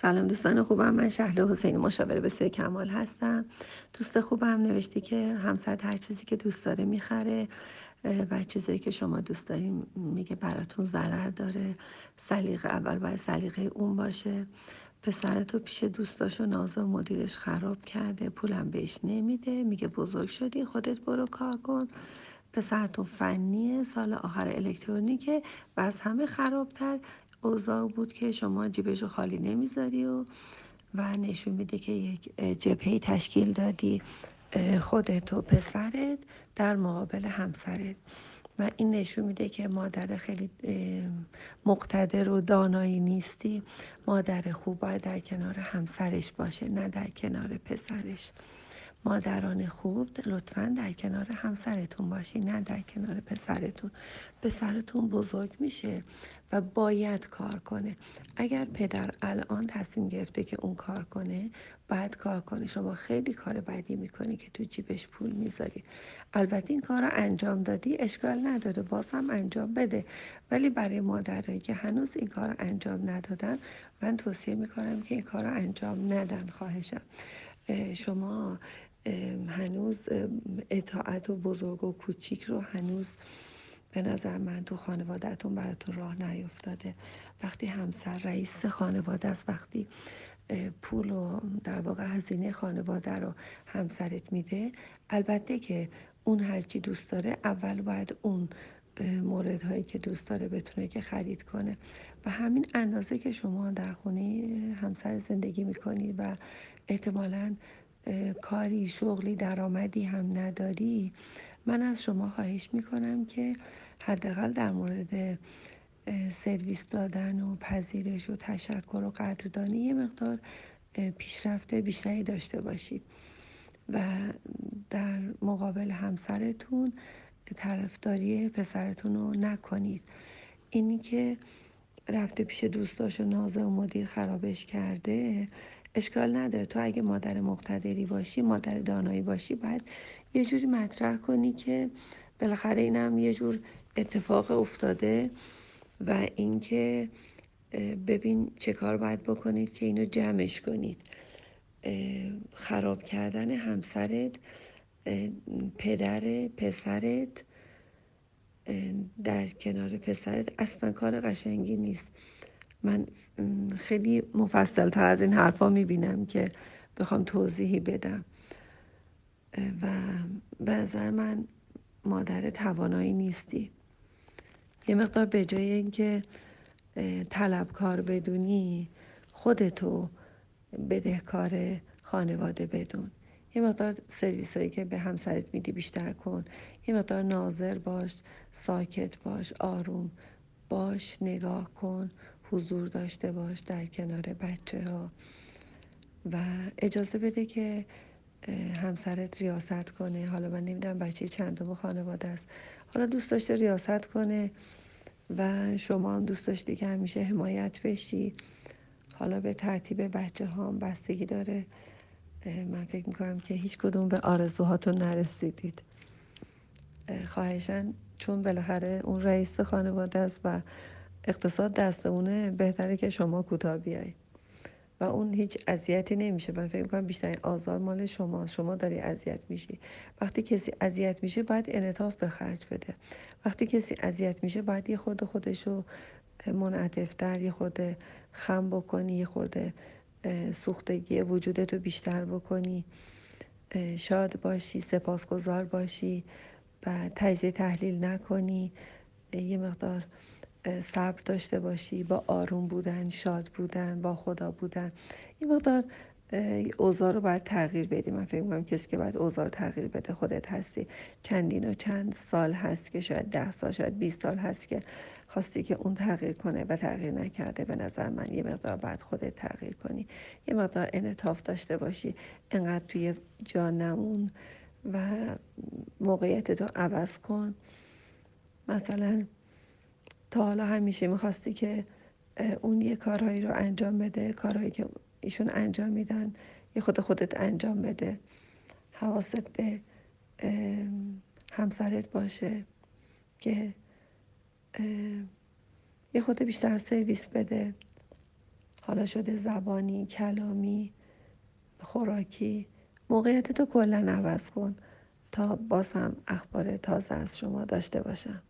سلام دوستان خوبم. من شهله حسینی مشاور بسیار کمال هستم. دوست خوبم نوشته که همسر هر چیزی که دوست داره می‌خره و چیزایی که شما دوست داریم میگه براتون ضرر داره. سلیقه اول باید سلیقه اون باشه. پسرتو پیش دوستاش و ناز و مدیرش خراب کرده. پولم بهش نمیده. میگه بزرگ شدی خودت برو کار کن. پسرتون فنیه. سال آخر الکترونیکه. و از همه خرابتر. اوضاع بود که شما جیبشو خالی نمی‌ذاری و و نشون میده که یک جبهه تشکیل دادی خودت و پسرت در مقابل همسرت. و این نشون میده که مادر خیلی مقتدر و دانایی نیستی. مادر خوب باید در کنار همسرش باشه نه در کنار پسرش. مادران خوب لطفا در کنار همسرتون باشی نه در کنار پسرتون. پسرتون بزرگ میشه و باید کار کنه. اگر پدر الان تصمیم گرفته که اون کار کنه باید کار کنه. شما خیلی کار بدی می‌کنی که تو جیبش پول می‌ذاری. البته این کار رو انجام دادی اشکال نداره. باز هم انجام بده. ولی برای مادرایی که هنوز این کار رو انجام ندادن من توصیه می‌کنم که این کار رو انجام ندن خواهشم. شما هنوز اطاعت و بزرگ و کوچیک رو هنوز به نظر من تو خانوادهتون براتون راه نیفتاده. وقتی همسر رئیس خانواده است وقتی پول و در واقع هزینه خانواده رو همسرت میده البته که اون هرچی دوست داره اول باید اون مورد هایی که دوست داره بتونه که خرید کنه. و همین اندازه که شما در خونه همسر زندگی می‌کنید و احتمالا کاری شغلی درآمدی هم نداری من از شما خواهش می‌کنم که حداقل در مورد سرویس دادن و پذیرش و تشکر و قدردانی یه مقدار پیشرفت بیشتری داشته باشید. و در مقابل همسرتون طرفداری پسرتون رو نکنید. اینی که رفته پیش دوستاش و نازه و مدیر خرابش کرده اشکال نداره. تو اگه مادر مقتدری باشی مادر دانایی باشی باید یه جوری مطرح کنی که بالاخره اینم یه جور اتفاق افتاده و اینکه ببین چه کار باید بکنید که اینو جمعش کنید. خراب کردن همسرت پدر پسرت در کنار پسرت اصلا کار قشنگی نیست. من خیلی مفصل تر از این حرفا می‌بینم که بخوام توضیحی بدم. و به نظر من مادر توانایی نیستی. یه مقدار به جای اینکه طلبکار بدونی خودتو بدهکار خانواده بدون. یه مقدار سرویس هایی که به همسرت میدی بیشتر کن. یه مقدار ناظر باش ساکت باش آروم باش نگاه کن. حضور داشته باش در کنار بچه ها و اجازه بده که همسرت ریاست کنه. حالا من نمی‌دونم بچه چندم خانواده است. حالا دوست داشته ریاست کنه و شما هم دوست داشتی که همیشه حمایت بشی. حالا به ترتیب بچه ها هم بستگی داره. من فکر می‌کنم که هیچ کدوم به آرزوهاتون نرسیدید. خواهشن چون بالاخره اون رئیس خانواده است و اقتصاد دست اونه بهتره که شما کوتاه بیای. و اون هیچ اذیتی نمیشه. من فکر می‌کنم بیشترین آزار مال شما شما داری اذیت میشی. وقتی کسی اذیت میشه باید انعطاف به خرج بده. وقتی کسی اذیت میشه باید یه خورده خودشو منعطفتر یه خورده خم بکنی یه خورده سوختگی وجودتو بیشتر بکنی. شاد باشی سپاسگزار باشی و تجزیه تحلیل نکنی. یه مقدار صبر داشته باشی با آروم بودن شاد بودن با خدا بودن. این مقدار اوضاع رو باید تغییر بدی. من فکر می‌کنم کسی که باید اوضاع رو تغییر بده خودت هستی. چندین و چند سال هست که شاید ده سال شاید 20 سال هست که خواستی که اون تغییر کنه و تغییر نکرده. به نظر من یه مقدار باید خودت تغییر کنی. یه مقدار انعطاف داشته باشی. انقدر توی جا نمون و موقعیت رو عوض کن. مثلا تا حالا همیشه می‌خواستی که اون یه کارهایی رو انجام بده کارهایی که ایشون انجام میدن یه خود خودت انجام بده. حواست به همسرت باشه که یه خود بیشتر سرویس بده. حالا شده زبانی کلامی خوراکی. موقعیت تو کلا عوض کن تا باز هم اخبار تازه از شما داشته باشم.